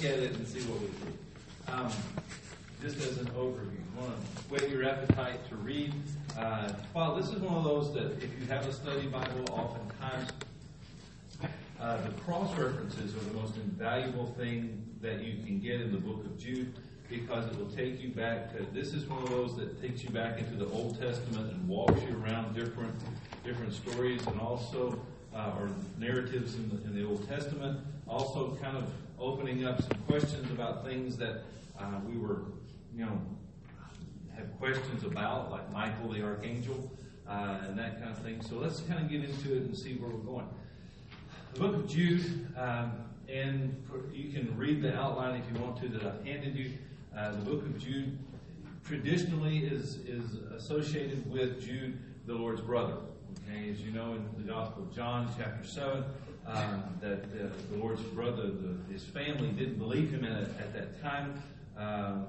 look at it and see what we see. Um, just as an overview, want to whet your appetite to read. Uh, well, this is one of those that if you have a study Bible, oftentimes uh, the cross references are the most invaluable thing that you can get in the book of Jude because it will take you back to this is one of those that takes you back into the Old Testament and walks you around different different stories and also uh, or narratives in the, in the Old Testament. Also, kind of opening up some questions about things that uh, we were, you know, have questions about, like Michael the archangel uh, and that kind of thing. So let's kind of get into it and see where we're going. The book of Jude, um, and you can read the outline if you want to that I've handed you. Uh, the book of Jude traditionally is is associated with Jude, the Lord's brother. Okay, as you know in the Gospel of John, chapter 7, um, that the Lord's brother, the, his family, didn't believe him at, at that time. Um,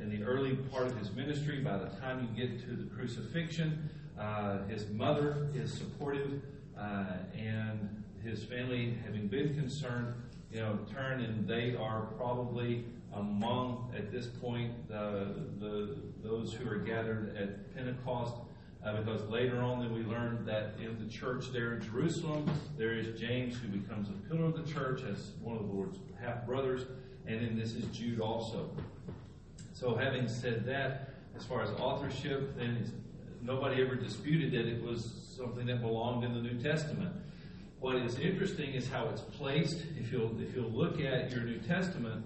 in the early part of his ministry, by the time you get to the crucifixion, uh, his mother is supportive, uh, and his family, having been concerned, you know, turn and they are probably among, at this point, the, the those who are gathered at Pentecost uh, because later on then we learned that in the church there in Jerusalem, there is James who becomes a pillar of the church as one of the Lord's half brothers, and then this is Jude also. So having said that, as far as authorship, then nobody ever disputed that it was something that belonged in the New Testament. What is interesting is how it's placed. If you'll if you'll look at your New Testament,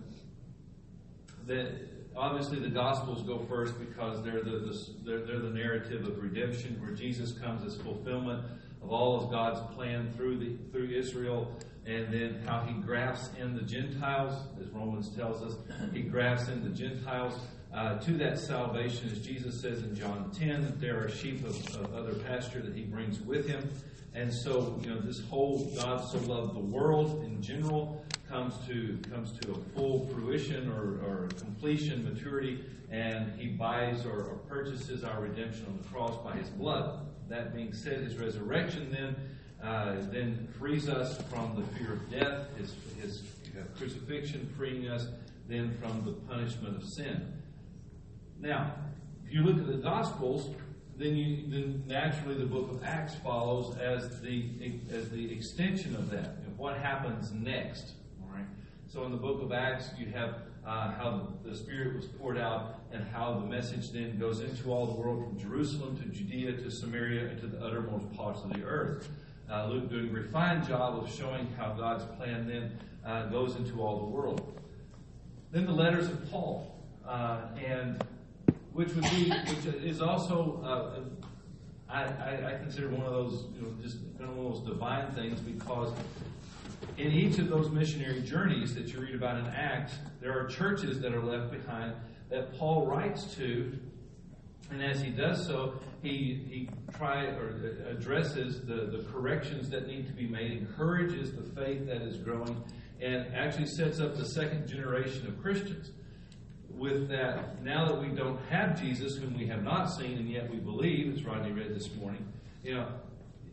that obviously the Gospels go first because they're the, the they're, they're, the narrative of redemption, where Jesus comes as fulfillment of all of God's plan through the through Israel, and then how He grafts in the Gentiles, as Romans tells us, He grafts in the Gentiles. Uh, to that salvation, as Jesus says in John 10, that there are sheep of, of other pasture that he brings with him. And so, you know, this whole God so loved the world in general comes to comes to a full fruition or, or completion, maturity, and he buys or, or, purchases our redemption on the cross by his blood. That being said, his resurrection then uh, then frees us from the fear of death, his, his crucifixion freeing us then from the punishment of sin. Now, if you look at the Gospels, then you then naturally the book of Acts follows as the as the extension of that. And what happens next? All right. So in the book of Acts, you have uh, how the Spirit was poured out and how the message then goes into all the world from Jerusalem to Judea to Samaria and to the uttermost parts of the earth. Uh, Luke doing a refined job of showing how God's plan then uh, goes into all the world. Then the letters of Paul, uh, and which would be, which is also, uh, I, I, I, consider one of those, you know, just kind of one of those divine things because in each of those missionary journeys that you read about in Acts, there are churches that are left behind that Paul writes to, and as he does so, he he try or addresses the, the corrections that need to be made, encourages the faith that is growing, and actually sets up the second generation of Christians with that, now that we don't have Jesus, whom we have not seen and yet we believe, as Rodney read this morning, you know,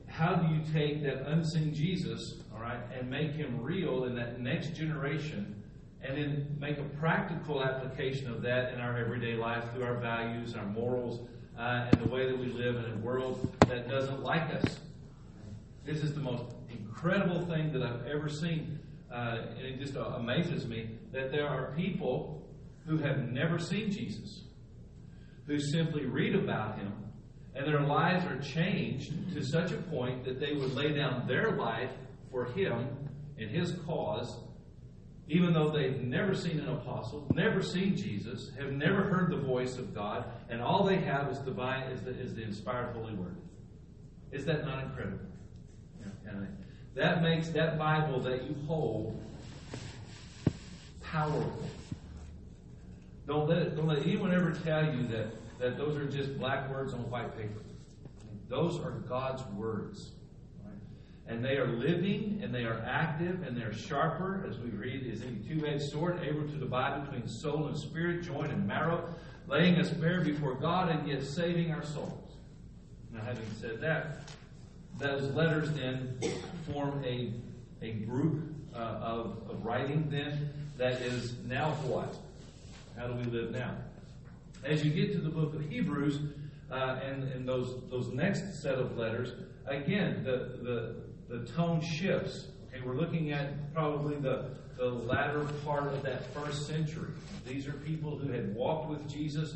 how do you take that unseen Jesus, all right, and make him real in that next generation, and then make a practical application of that in our everyday life through our values, our morals, uh, and the way that we live in a world that doesn't like us? This is the most incredible thing that I've ever seen, uh, and it just amazes me that there are people who have never seen Jesus, who simply read about him, and their lives are changed to such a point that they would lay down their life for him and his cause, even though they've never seen an apostle, never seen Jesus, have never heard the voice of God, and all they have is, divine, is, the, is the inspired Holy Word. Is that not incredible? that makes that Bible that you hold powerful. Don't let, don't let anyone ever tell you that, that those are just black words on white paper. Those are God's words. And they are living and they are active and they're sharper, as we read, is any two-edged sword, able to divide between soul and spirit, joint and marrow, laying us bare before God and yet saving our souls. Now, having said that, those letters then form a, a group uh, of, of writing then that is now what? How do we live now? As you get to the book of Hebrews uh, and, and those, those next set of letters, again, the, the, the tone shifts. Okay, we're looking at probably the, the latter part of that first century. These are people who had walked with Jesus,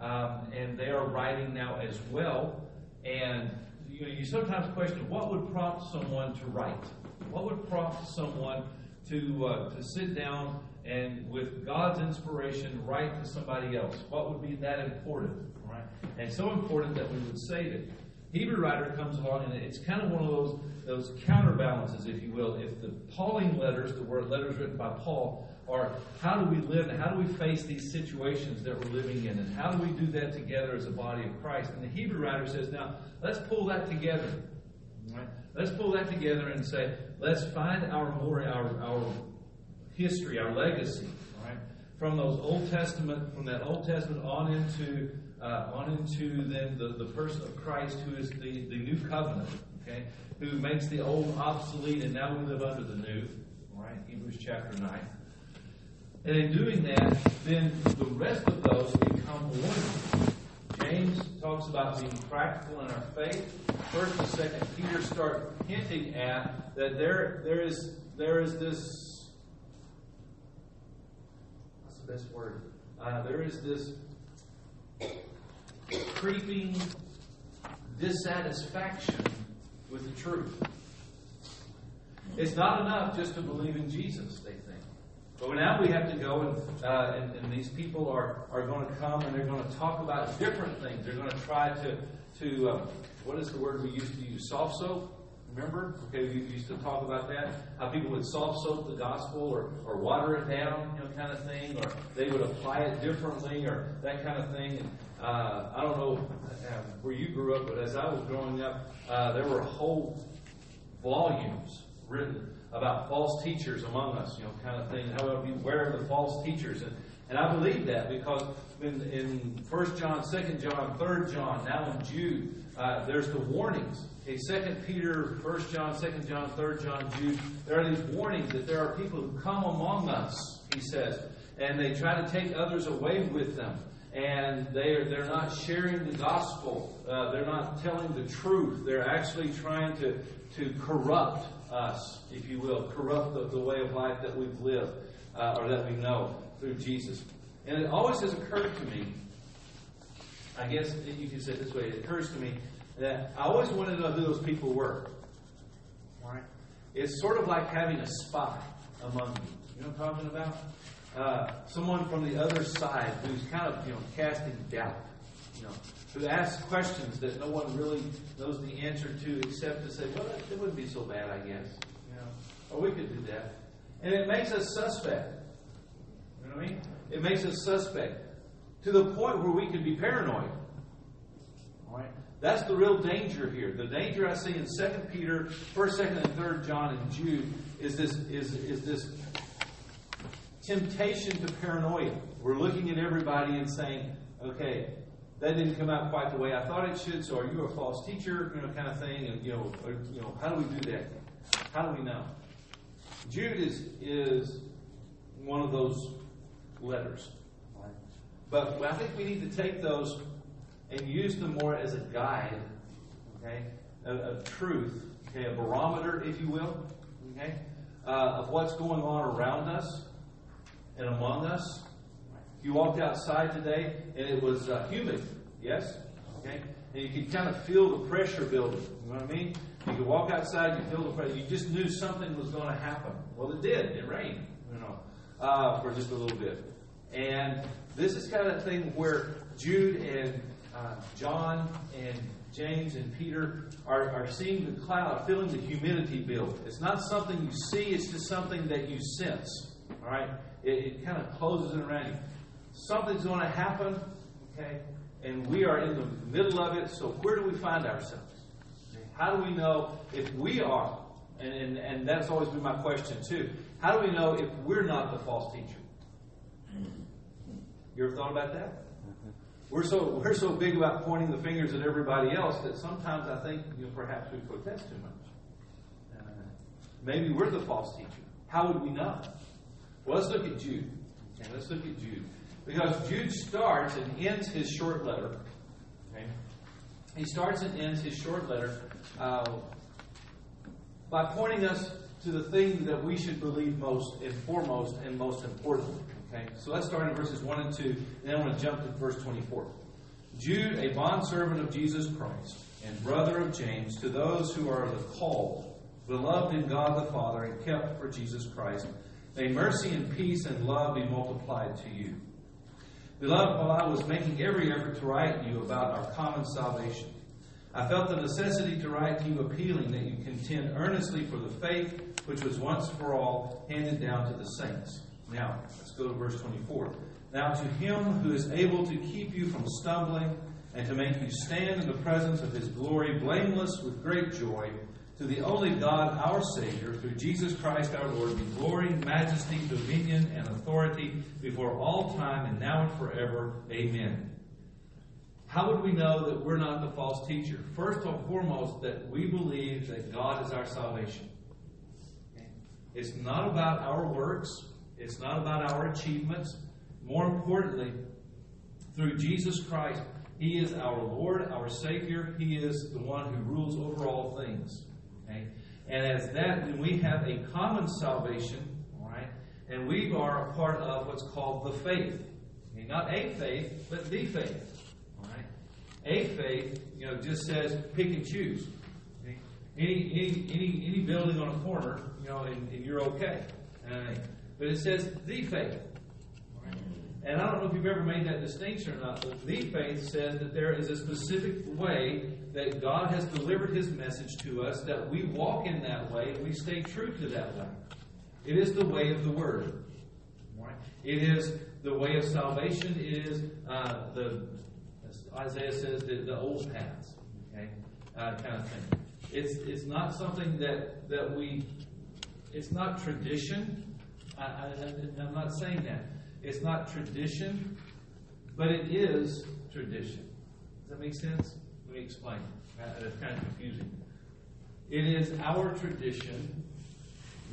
um, and they are writing now as well. And you, know, you sometimes question what would prompt someone to write? What would prompt someone to uh, to sit down and, with God's inspiration, write to somebody else? What would be that important? Right? And so important that we would save it. Hebrew writer comes along, and it's kind of one of those those counterbalances, if you will. If the Pauline letters, the word letters written by Paul, are how do we live and how do we face these situations that we're living in, and how do we do that together as a body of Christ? And the Hebrew writer says, now let's pull that together. Right? Let's pull that together and say, let's find our more our our history, our legacy, right? From those Old Testament, from that Old Testament on into uh, on into then the, the person of Christ who is the, the new covenant, okay, who makes the old obsolete and now we live under the new, right? Hebrews chapter 9. And in doing that, then the rest of those become warnings. James talks about being practical in our faith. First and Second Peter start hinting at that there there is there is this what's the best word? Uh, there is this creeping dissatisfaction with the truth. It's not enough just to believe in Jesus, they. But now we have to go, and, uh, and, and, these people are, are going to come and they're going to talk about different things. They're going to try to, to uh, what is the word we used to use? Soft soap? Remember? Okay, we used to talk about that. How people would soft soap the gospel or, or water it down, you know, kind of thing, or they would apply it differently or that kind of thing. And, uh, I don't know uh, where you grew up, but as I was growing up, uh, there were whole volumes written about false teachers among us, you know, kind of thing. How we beware of the false teachers. And, and I believe that because in, in 1 John, 2 John, 3 John, now in Jude, uh, there's the warnings. Okay, 2 Peter, 1 John, 2 John, 3 John, Jude, there are these warnings that there are people who come among us, he says, and they try to take others away with them and they're, they're not sharing the gospel. Uh, they're not telling the truth. They're actually trying to, to corrupt us, if you will, corrupt the, the way of life that we've lived uh, or that we know through Jesus. And it always has occurred to me, I guess you can say it this way, it occurs to me that I always wanted to know who those people were. Right? It's sort of like having a spy among you. You know what I'm talking about? Uh, someone from the other side who's kind of, you know, casting doubt, you know, who ask questions that no one really knows the answer to except to say, well, it wouldn't be so bad, I guess, or we could do that. And it makes us suspect. You know what I mean? It makes us suspect to the point where we could be paranoid. All right? That's the real danger here. The danger I see in 2 Peter, 1st, 2nd, and 3rd John, and Jude is this is, is this temptation to paranoia. We're looking at everybody and saying, okay, that didn't come out quite the way I thought it should, so are you a false teacher, you know, kind of thing, and you know, or, you know, how do we do that? How do we know? Jude is is one of those letters, but I think we need to take those and use them more as a guide, okay, of, of truth, okay, a barometer, if you will, okay, uh, of what's going on around us and among us. You walked outside today and it was uh, humid, yes? Okay? And you could kind of feel the pressure building. You know what I mean? You could walk outside, you feel the pressure. You just knew something was going to happen. Well, it did. It rained, you know, uh, for just a little bit. And this is kind of the thing where Jude and uh, John and James and Peter are, are seeing the cloud, feeling the humidity build. It's not something you see, it's just something that you sense. All right? It, it kind of closes in around you. Something's going to happen, okay? And we are in the middle of it, so where do we find ourselves? How do we know if we are And, and, and that's always been my question, too. How do we know if we're not the false teacher? You ever thought about that? We're so we're so big about pointing the fingers at everybody else that sometimes I think you know, perhaps we protest too much. Uh, maybe we're the false teacher. How would we know? Well, let's look at Jude. Okay, let's look at Jude because Jude starts and ends his short letter. Okay, he starts and ends his short letter uh, by pointing us to the thing that we should believe most and foremost and most important. Okay, so let's start in verses 1 and 2, and then I want to jump to verse 24. Jude, a bondservant of Jesus Christ and brother of James, to those who are the called, beloved in God the Father, and kept for Jesus Christ, may mercy and peace and love be multiplied to you. Beloved, while I was making every effort to write you about our common salvation, I felt the necessity to write to you appealing that you contend earnestly for the faith which was once for all handed down to the saints. Now, let's go to verse 24. Now, to him who is able to keep you from stumbling and to make you stand in the presence of his glory blameless with great joy, to the only God, our Savior, through Jesus Christ our Lord, be glory, majesty, dominion, and authority before all time and now and forever. Amen. How would we know that we're not the false teacher? First and foremost, that we believe that God is our salvation. It's not about our works, it's not about our achievements. More importantly, through Jesus Christ, He is our Lord, our Savior. He is the one who rules over all things. Okay? And as that, we have a common salvation, all right, and we are a part of what's called the faith. Okay? Not a faith, but the faith. All right? A faith, you know, just says pick and choose. Okay? Any, any, any, any building on a corner, you know, and, and you're okay. Uh, but it says the faith. And I don't know if you've ever made that distinction or not, but the faith says that there is a specific way that God has delivered His message to us, that we walk in that way and we stay true to that way. It is the way of the Word. It is the way of salvation. It is uh, the, Isaiah says, the, the old paths, okay, uh, kind of thing. It's, it's not something that, that we, it's not tradition. I, I, I'm not saying that. It's not tradition, but it is tradition. Does that make sense? Let me explain. It's kind of confusing. It is our tradition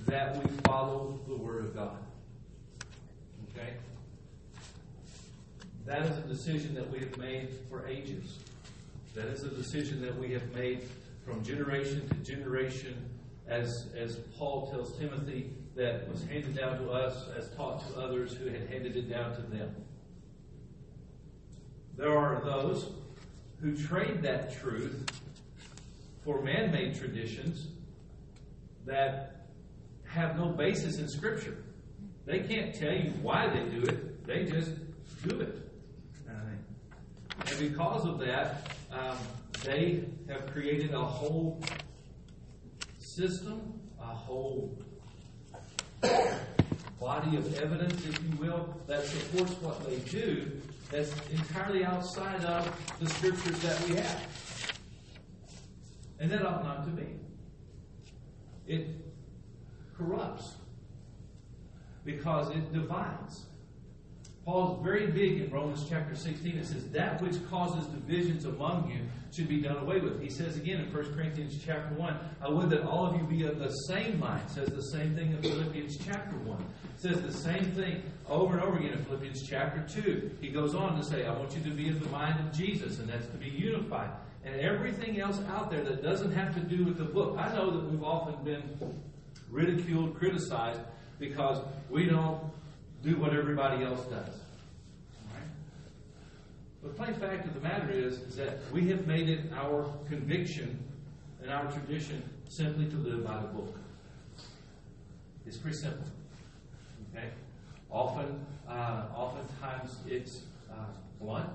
that we follow the Word of God. Okay? That is a decision that we have made for ages. That is a decision that we have made from generation to generation, as, as Paul tells Timothy, that was handed down to us as taught to others who had handed it down to them. There are those who trade that truth for man made traditions that have no basis in Scripture. They can't tell you why they do it, they just do it. And because of that, um, they have created a whole system, a whole body of evidence, if you will, that supports what they do that's entirely outside of the scriptures that we have. And that ought not to be. It corrupts because it divides. Paul's very big in Romans chapter 16. It says, That which causes divisions among you should be done away with. He says again in 1 Corinthians chapter 1, I would that all of you be of the same mind. Says the same thing in Philippians chapter 1. Says the same thing over and over again in Philippians chapter 2. He goes on to say, I want you to be of the mind of Jesus, and that's to be unified. And everything else out there that doesn't have to do with the book. I know that we've often been ridiculed, criticized, because we don't do what everybody else does. The plain fact of the matter is, is that we have made it our conviction and our tradition simply to live by the book. It's pretty simple. Okay? Often, uh, oftentimes it's uh, blunt,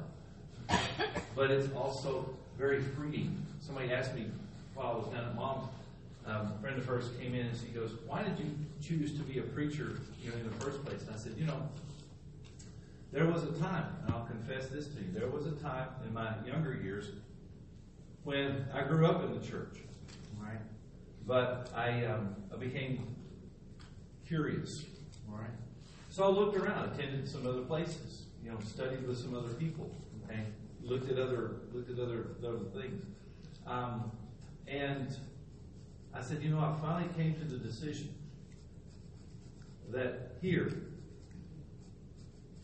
but it's also very freeing. Somebody asked me while I was down at mom's. Um, a friend of hers came in and she goes, "Why did you choose to be a preacher, you know, in the first place?" And I said, "You know, there was a time, and I'll confess this to you, there was a time in my younger years when I grew up in the church, right? But I, um, I became curious. Right. So I looked around, attended some other places, you know, studied with some other people, okay, looked at other looked at other other things, um, and I said, you know, I finally came to the decision that here,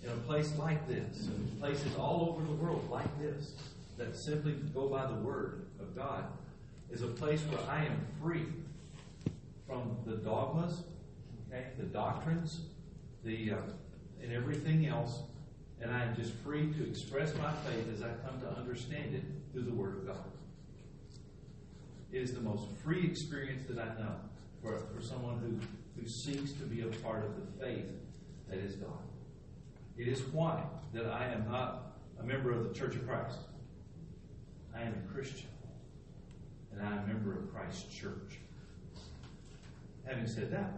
in a place like this, places all over the world like this, that simply go by the word of God, is a place where I am free from the dogmas, okay, the doctrines, the uh, and everything else, and I am just free to express my faith as I come to understand it through the Word of God. Is the most free experience that I know for, for someone who, who seeks to be a part of the faith that is God. It is why that I am not a member of the Church of Christ. I am a Christian, and I am a member of Christ's church. Having said that,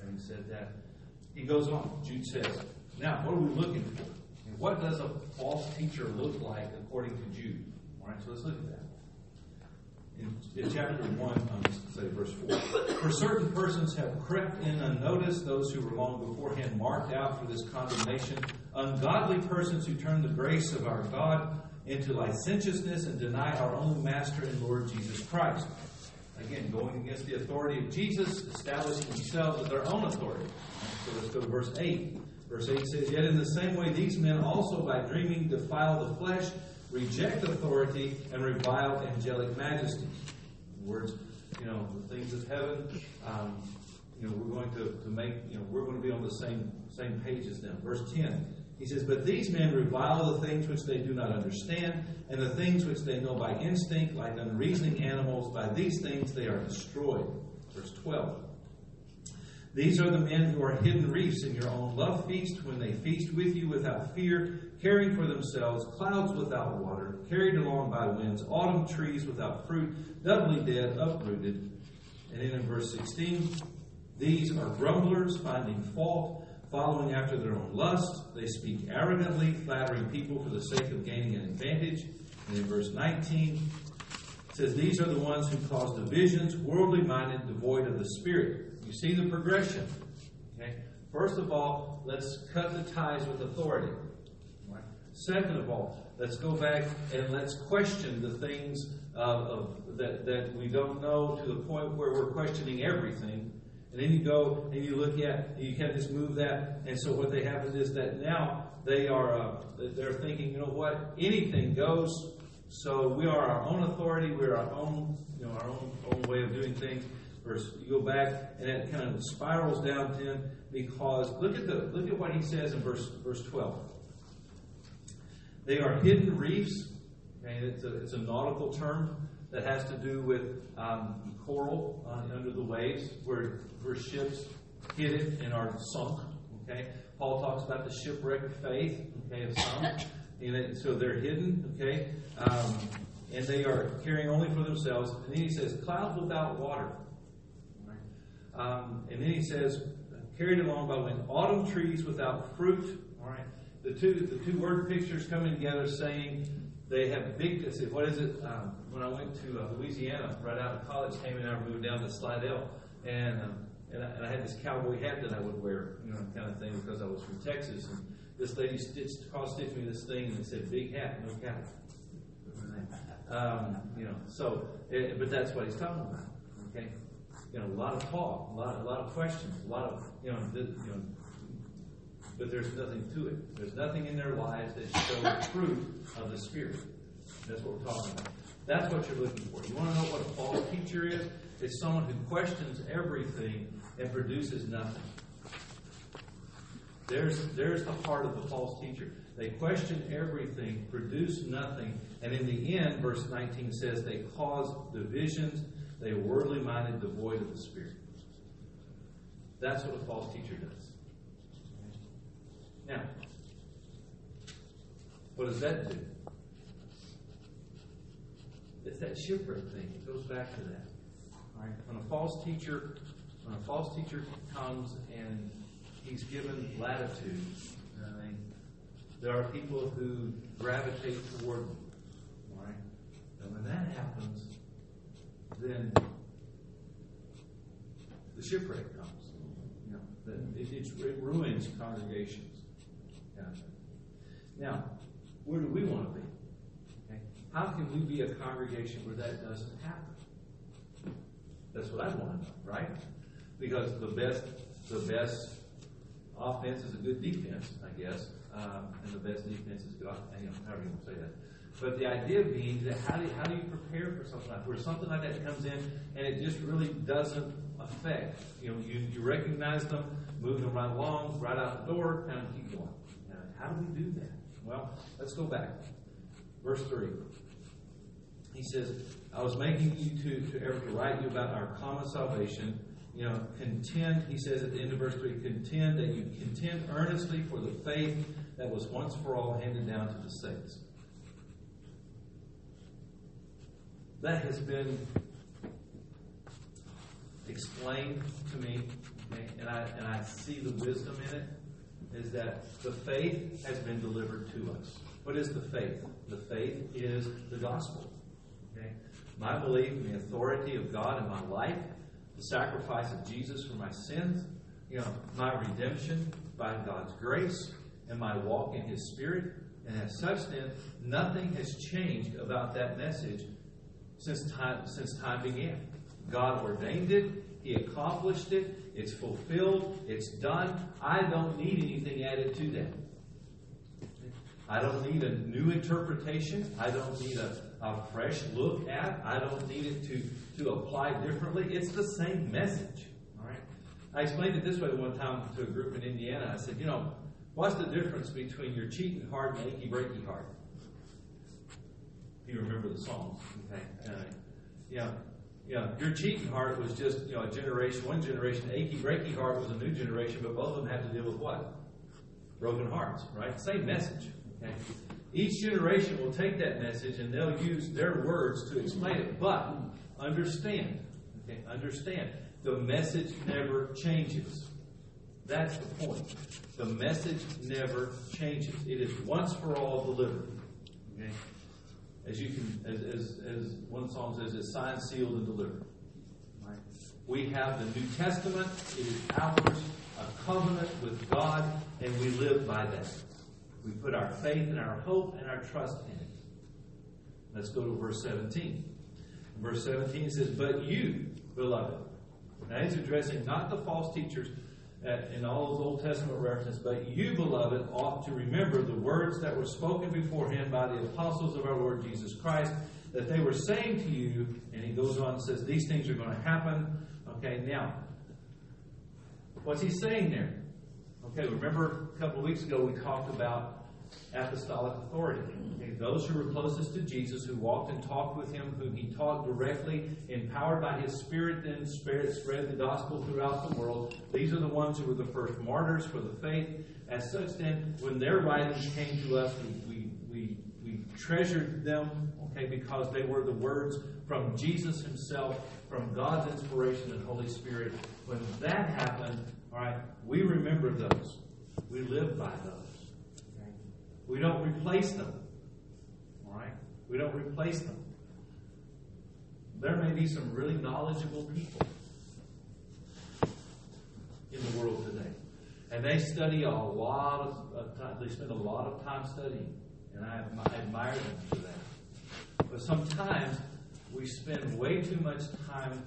having said that, he goes on. Jude says, Now, what are we looking for? What does a false teacher look like according to Jude? All right, so let's look at that. In, chapter 1, um, say verse 4. For certain persons have crept in unnoticed, those who were long beforehand marked out for this condemnation, ungodly persons who turn the grace of our God into licentiousness and deny our only Master and Lord Jesus Christ. Again, going against the authority of Jesus, establishing themselves as their own authority. So let's go to verse 8. Verse 8 says, Yet in the same way, these men also by dreaming defile the flesh, reject authority, and revile angelic majesty. Words, you know, the things of heaven, um, you know, we're going to, to make, you know, we're going to be on the same same page as them. Verse 10. He says, But these men revile the things which they do not understand, and the things which they know by instinct, like unreasoning animals, by these things they are destroyed. Verse 12. These are the men who are hidden reefs in your own love feast, when they feast with you without fear, caring for themselves, clouds without water, carried along by winds, autumn trees without fruit, doubly dead, uprooted. And then in verse 16, these are grumblers, finding fault, following after their own lust. They speak arrogantly, flattering people for the sake of gaining an advantage. And in verse 19, it says, These are the ones who cause divisions, worldly minded, devoid of the Spirit. You see the progression. Okay? First of all, let's cut the ties with authority. Second of all, let's go back and let's question the things of, of that, that we don't know to the point where we're questioning everything. And then you go and you look at, you can just move that. And so what they happen is that now they are, uh, they're thinking, you know what, anything goes. So we are our own authority. We're our own, you know, our own, own way of doing things verse you go back and it kind of spirals down to him because look at the look at what he says in verse verse 12 they are hidden reefs. Okay it's a, it's a nautical term that has to do with um, coral uh, under the waves where where ships hit it and are sunk okay? Paul talks about the shipwreck of faith okay of some. And so they're hidden okay? Um, and they are caring only for themselves. And then he says clouds without water. Um, and then he says, carried along by wind, autumn trees without fruit. All right. The two the two word pictures coming together saying they have big. What is it? Um, when I went to uh, Louisiana, right out of college, Tammy and I moved down to Slidell, and um, and, I, and I had this cowboy hat that I would wear, you know, kind of thing, because I was from Texas. And this lady stitched, cross stitched me this thing, and it said "Big Hat, No Cow." Um, you know, so, it, eh, but that's what he's talking about. Okay, you know, a lot of talk, a lot, a lot of questions, a lot of, you know, the, you know, but there's nothing to it. There's nothing in their lives that show the fruit of the Spirit. That's what we're talking about. That's what you're looking for. You want to know what a false teacher is? It's someone who questions everything and produces nothing. There's, there's the heart of the false teacher. They question everything, produce nothing, and in the end, verse 19 says they cause divisions they are worldly minded, devoid of the Spirit. That's what a false teacher does. Now, what does that do? It's that shipwreck thing. It goes back to that. Right? When a false teacher, when a false teacher comes and he's given latitude, I mean, there are people who gravitate toward him. Right? And when that happens, then the shipwreck comes. You know, it, it ruins congregations. Now, where do we want to be? Okay. How can we be a congregation where that doesn't happen? That's what I want to know, right? Because the best, the best offense is a good defense, I guess, um, and the best defense is good. You know, however you want to say that. But the idea being that how do you, how do you prepare for something like where something like that comes in and it just really doesn't affect? You know, you, you recognize them, move them right along, right out the door, kind of keep going. Uh, how do we do that? Well, let's go back. Verse three. He says, "I was making you to to ever to write you about our common salvation." You know, contend. He says at the end of verse three, contend that you contend earnestly for the faith that was once for all handed down to the saints. that has been explained to me, and I and I see the wisdom in it, is that the faith has been delivered to us. What is the faith? The faith is the gospel. Okay? My belief in the authority of God in my life, the sacrifice of Jesus for my sins, you know, my redemption by God's grace, and my walk in His Spirit. And as such, then, nothing has changed about that message since time, since time began. God ordained it, He accomplished it, it's fulfilled, it's done. I don't need anything added to that. I don't need a new interpretation. I don't need a, a fresh look at. I don't need it to, to apply differently. It's the same message. All right. I explained it this way one time to a group in Indiana. I said, you know, what's the difference between your cheating heart and achy breaky heart? If you remember the songs, okay? Uh, yeah, yeah. Your cheating heart was just you know a generation, one generation. Achy breaky heart was a new generation, but both of them had to deal with what? Broken hearts, right? Same message. Okay. Each generation will take that message and they'll use their words to explain it. But understand, okay, understand, the message never changes. That's the point. The message never changes. It is once for all delivered. Okay? As you can, as, as, as one song says, is signed, sealed, and delivered. Right? We have the New Testament. It is ours, a covenant with God, and we live by that. We put our faith and our hope and our trust in it. Let's go to verse 17. Verse 17 says, But you, beloved. Now he's addressing not the false teachers in all those Old Testament references, but you, beloved, ought to remember the words that were spoken beforehand by the apostles of our Lord Jesus Christ, that they were saying to you, and he goes on and says, These things are going to happen. Okay, now, what's he saying there? Okay, remember a couple of weeks ago we talked about apostolic authority. Those who were closest to Jesus, who walked and talked with him, whom he taught directly, empowered by his Spirit, then Spirit spread the gospel throughout the world. These are the ones who were the first martyrs for the faith. As such, then, when their writings came to us, we, we, we, we treasured them, okay, because they were the words from Jesus himself, from God's inspiration and Holy Spirit. When that happened, all right, we remember those. We live by those. We don't replace them. All right? We don't replace them. There may be some really knowledgeable people in the world today. And they study a lot of, time, they spend a lot of time studying. And I, I admire them for that. But sometimes we spend way too much time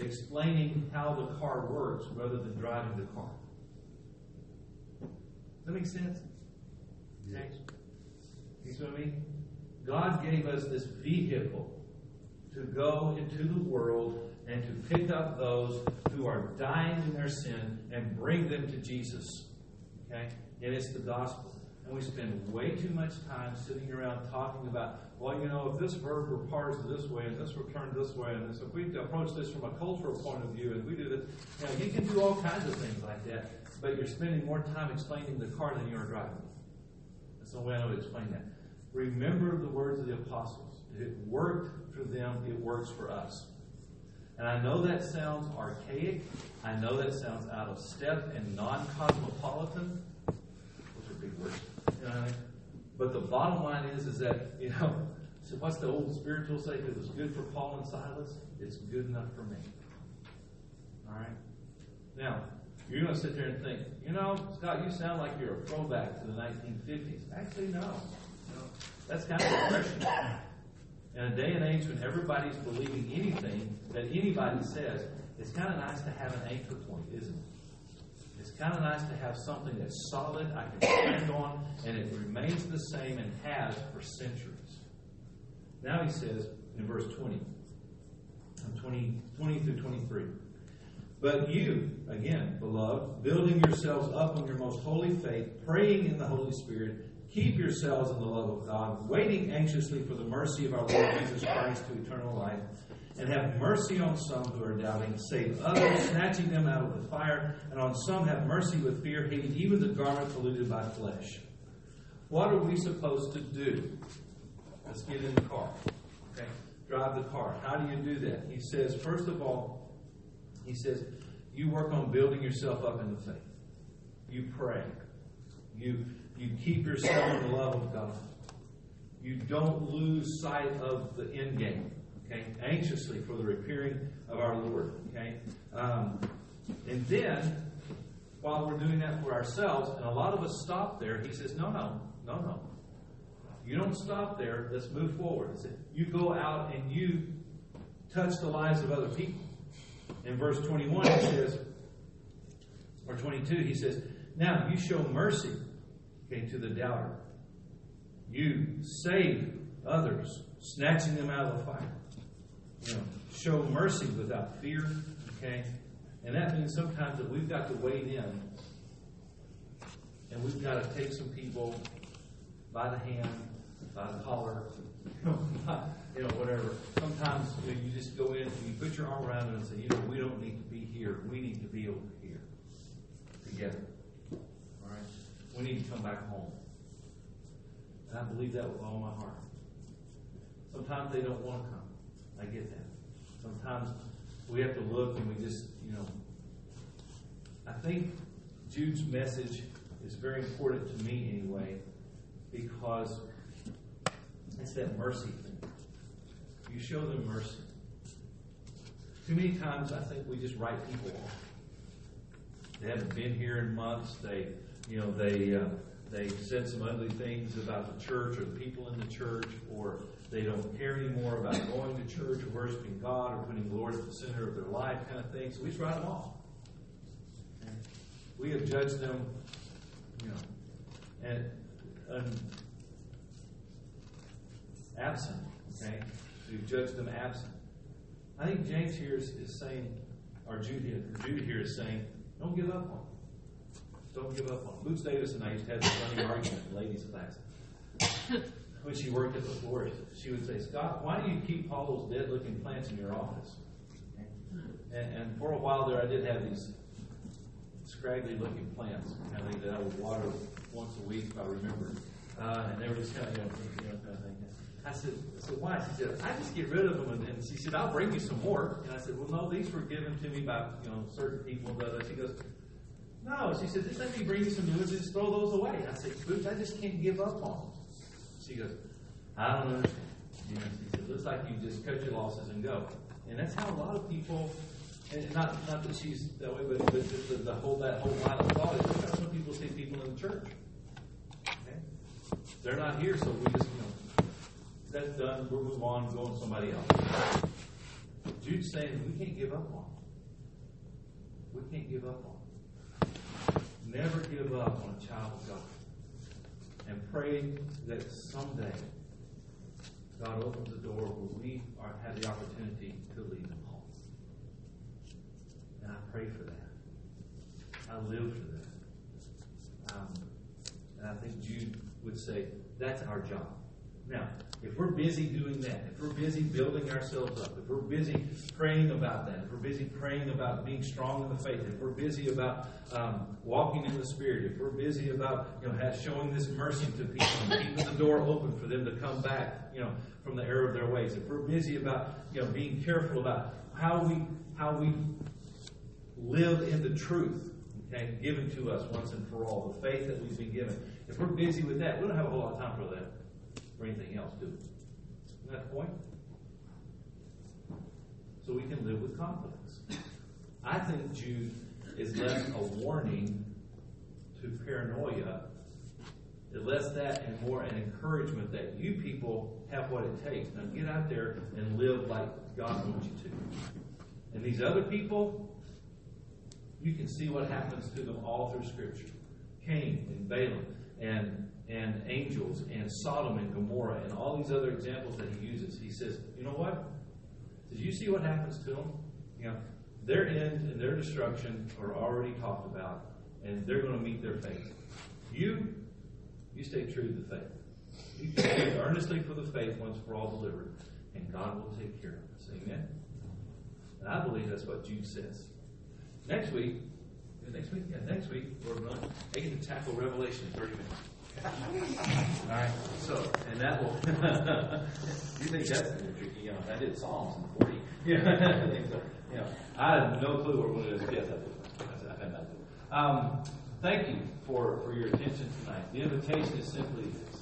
explaining how the car works rather than driving the car. Does that make sense? Okay? You see what I mean? God gave us this vehicle to go into the world and to pick up those who are dying in their sin and bring them to Jesus. Okay? And it's the gospel. And we spend way too much time sitting around talking about, well, you know, if this verb were parsed this way and this were turned this way, and this, if we approach this from a cultural point of view and we do this, you know, you can do all kinds of things like that, but you're spending more time explaining the car than you are driving. The way I would explain that. Remember the words of the apostles. it worked for them, it works for us. And I know that sounds archaic. I know that sounds out of step and non cosmopolitan. Those are big words. Know But the bottom line is, is that, you know, so what's the old spiritual say? If it was good for Paul and Silas, it's good enough for me. All right? Now, you're going to sit there and think, you know, Scott, you sound like you're a throwback to the 1950s. Actually, no. no. That's kind of refreshing. In a day and age when everybody's believing anything that anybody says, it's kind of nice to have an anchor point, isn't it? It's kind of nice to have something that's solid, I can stand on, and it remains the same and has for centuries. Now he says in verse 20, 20, 20 through 23. But you, again, beloved, building yourselves up on your most holy faith, praying in the Holy Spirit, keep yourselves in the love of God, waiting anxiously for the mercy of our Lord Jesus Christ to eternal life, and have mercy on some who are doubting, save others, snatching them out of the fire, and on some have mercy with fear, hating even the garment polluted by flesh. What are we supposed to do? Let's get in the car. Okay? Drive the car. How do you do that? He says, first of all, he says, you work on building yourself up in the faith. You pray. You, you keep yourself in the love of God. You don't lose sight of the end game. Okay? Anxiously for the appearing of our Lord. Okay? Um, and then, while we're doing that for ourselves, and a lot of us stop there, he says, no, no, no, no. You don't stop there. Let's move forward. He You go out and you touch the lives of other people. In verse 21, he says, or 22, he says, Now you show mercy okay, to the doubter. You save others, snatching them out of the fire. You know, show mercy without fear. Okay? And that means sometimes that we've got to wade in and we've got to take some people by the hand, the collar, you know, whatever. Sometimes you, know, you just go in and you put your arm around them and say, you know, we don't need to be here. We need to be over here together. All right? We need to come back home. And I believe that with all my heart. Sometimes they don't want to come. I get that. Sometimes we have to look and we just, you know. I think Jude's message is very important to me anyway because it's that mercy thing. You show them mercy. Too many times I think we just write people off. They haven't been here in months. They, you know, they uh, they said some ugly things about the church or the people in the church, or they don't care anymore about going to church or worshiping God or putting the Lord at the center of their life, kind of thing. So we just write them off. We have judged them, you know, and, and absent. Okay? We've judged them absent. I think James here is, is saying, or Jude, here is saying, don't give up on. Don't give up on them. Boots Davis and I used to have this funny argument in ladies' class. when she worked at the she would say, Scott, why do you keep all those dead looking plants in your office? And, and, for a while there, I did have these scraggly looking plants kind of that I would water once a week, if I remember. Uh, and they were just kind of, you know, you know kind of thing. I said, I said, why? She said, I just get rid of them. And, she said, I'll bring you some more. And I said, well, no, these were given to me by, you know, certain people. But she goes, no. She said, just let me bring you some new ones and just throw those away. I said, Boots, I just can't give up on them. She goes, I don't understand. You know, she said, looks like you just cut your losses and go. And that's how a lot of people, and not not that she's that way, but, but just the, the whole that whole line of thought is that's some people see people in the church. Okay? They're not here, so we just, that's done, we'll move on, go on somebody else. Jude's saying we can't give up on. We can't give up on. Never give up on a child of God. And pray that someday God opens the door where we are, have the opportunity to lead them home. And I pray for that. I live for that. Um, and I think Jude would say that's our job. Now, if we're busy doing that, if we're busy building ourselves up, if we're busy praying about that, if we're busy praying about being strong in the faith, if we're busy about um, walking in the Spirit, if we're busy about you know showing this mercy to people and keeping the door open for them to come back, you know, from the error of their ways, if we're busy about you know being careful about how we how we live in the truth, okay, given to us once and for all, the faith that we've been given. If we're busy with that, we don't have a whole lot of time for that or anything else, do we? Isn't that the point? So we can live with confidence. I think Jude is less a warning to paranoia, less that and more an encouragement that you people have what it takes. Now get out there and live like God wants you to. And these other people, you can see what happens to them all through Scripture. Cain and Balaam and and angels and Sodom and Gomorrah and all these other examples that he uses. He says, you know what? Did you see what happens to them? You know, their end and their destruction are already talked about, and they're going to meet their fate. You, you stay true to the faith. You stay earnestly for the faith once for all delivered, and God will take care of us. Amen. And I believe that's what Jude says. Next week, next week, yeah, next week, we're going to tackle Revelation in 30 minutes. All right. So, and that will. you think that's tricky? You know, I did Psalms in 40. Yeah. you know, I have no clue what one of those Yes, I do. I have no clue. Um, thank you for, for your attention tonight. The invitation is simply this: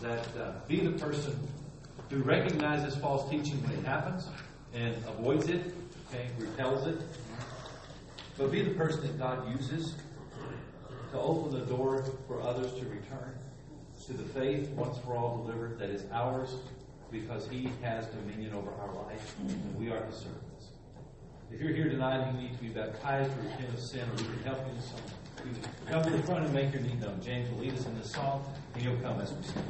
that uh, be the person who recognizes false teaching when it happens and avoids it, okay, repels it. But be the person that God uses to open the door for others to return to the faith once for all delivered that is ours because He has dominion over our life and we are His servants. If you're here tonight and you need to be baptized or repent of sin, or we can help you in some, can come to the front and make your need known. James will lead us in this song, and you'll come as we sing.